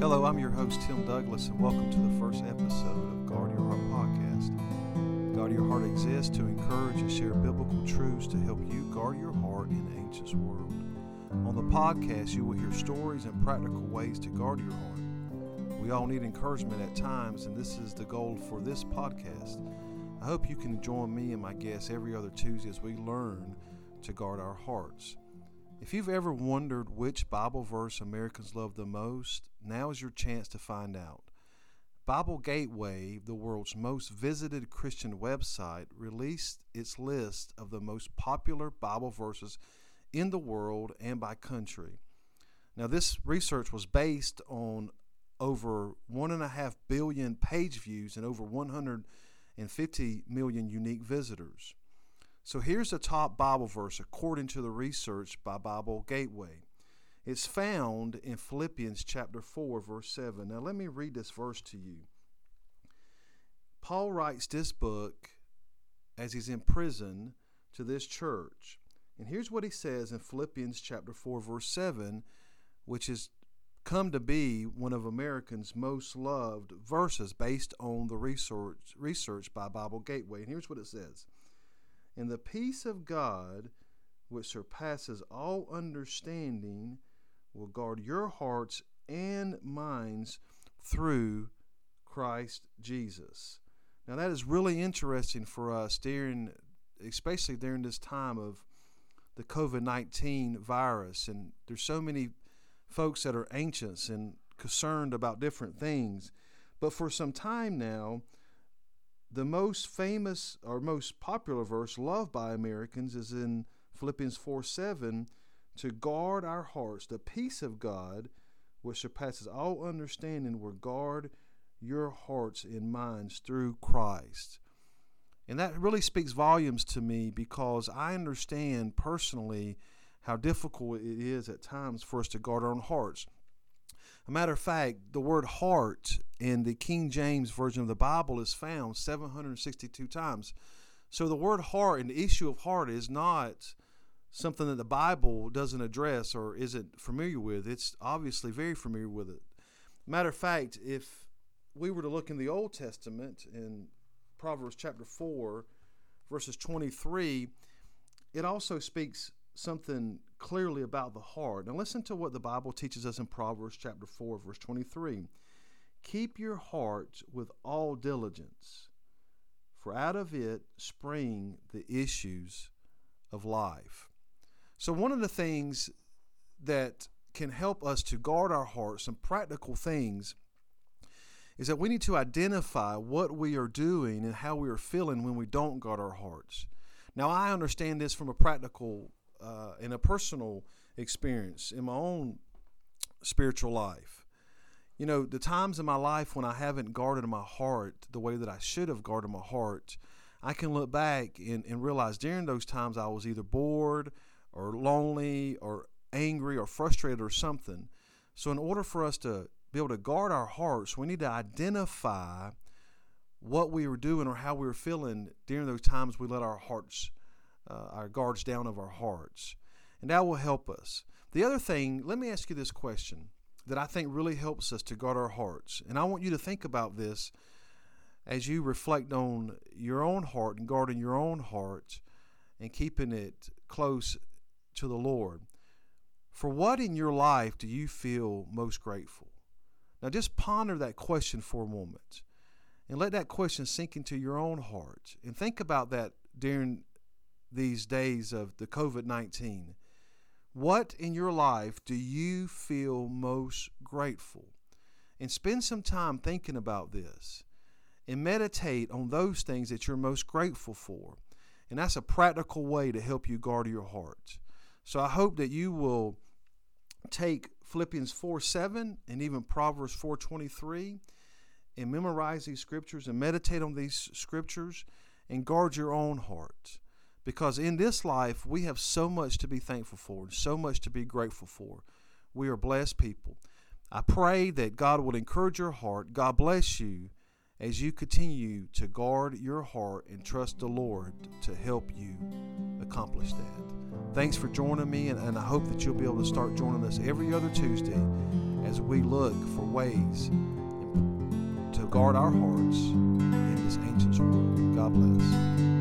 Hello, I'm your host, Tim Douglas, and welcome to the first episode of Guard Your Heart podcast. Guard Your Heart exists to encourage and share biblical truths to help you guard your heart in an anxious world. On the podcast, you will hear stories and practical ways to guard your heart. We all need encouragement at times, and this is the goal for this podcast. I hope you can join me and my guests every other Tuesday as we learn to guard our hearts. If you've ever wondered which Bible verse Americans love the most, now is your chance to find out. Bible Gateway, the world's most visited Christian website, released its list of the most popular Bible verses in the world and by country. Now, this research was based on over 1.5 billion page views and over 150 million unique visitors. So here's the top Bible verse according to the research by Bible Gateway. It's found in Philippians chapter 4, verse 7. Now, let me read this verse to you. Paul writes this book as he's in prison to this church. And here's what he says in Philippians chapter 4, verse 7, which has come to be one of Americans' most loved verses based on the research, research by Bible Gateway. And here's what it says and the peace of God, which surpasses all understanding, will guard your hearts and minds through Christ Jesus. Now, that is really interesting for us during, especially during this time of the COVID 19 virus. And there's so many folks that are anxious and concerned about different things. But for some time now, the most famous or most popular verse loved by Americans is in Philippians 4 7 to guard our hearts. The peace of God, which surpasses all understanding, will guard your hearts and minds through Christ. And that really speaks volumes to me because I understand personally how difficult it is at times for us to guard our own hearts. A matter of fact, the word heart in the King James Version of the Bible is found 762 times. So the word heart and the issue of heart is not something that the Bible doesn't address or isn't familiar with. It's obviously very familiar with it. Matter of fact, if we were to look in the Old Testament in Proverbs chapter 4, verses 23, it also speaks something clearly about the heart. Now, listen to what the Bible teaches us in Proverbs chapter 4, verse 23. Keep your heart with all diligence, for out of it spring the issues of life. So, one of the things that can help us to guard our hearts, some practical things, is that we need to identify what we are doing and how we are feeling when we don't guard our hearts. Now, I understand this from a practical uh, in a personal experience in my own spiritual life. You know, the times in my life when I haven't guarded my heart the way that I should have guarded my heart, I can look back and, and realize during those times I was either bored or lonely or angry or frustrated or something. So, in order for us to be able to guard our hearts, we need to identify what we were doing or how we were feeling during those times we let our hearts uh, our guards down of our hearts. And that will help us. The other thing, let me ask you this question that I think really helps us to guard our hearts. And I want you to think about this as you reflect on your own heart and guarding your own heart and keeping it close to the Lord. For what in your life do you feel most grateful? Now just ponder that question for a moment and let that question sink into your own heart and think about that during these days of the COVID 19. What in your life do you feel most grateful? And spend some time thinking about this and meditate on those things that you're most grateful for. And that's a practical way to help you guard your heart. So I hope that you will take Philippians 4 7 and even Proverbs 4 23 and memorize these scriptures and meditate on these scriptures and guard your own heart. Because in this life, we have so much to be thankful for, and so much to be grateful for. We are blessed people. I pray that God will encourage your heart. God bless you as you continue to guard your heart and trust the Lord to help you accomplish that. Thanks for joining me, and, and I hope that you'll be able to start joining us every other Tuesday as we look for ways to guard our hearts in this ancient world. God bless.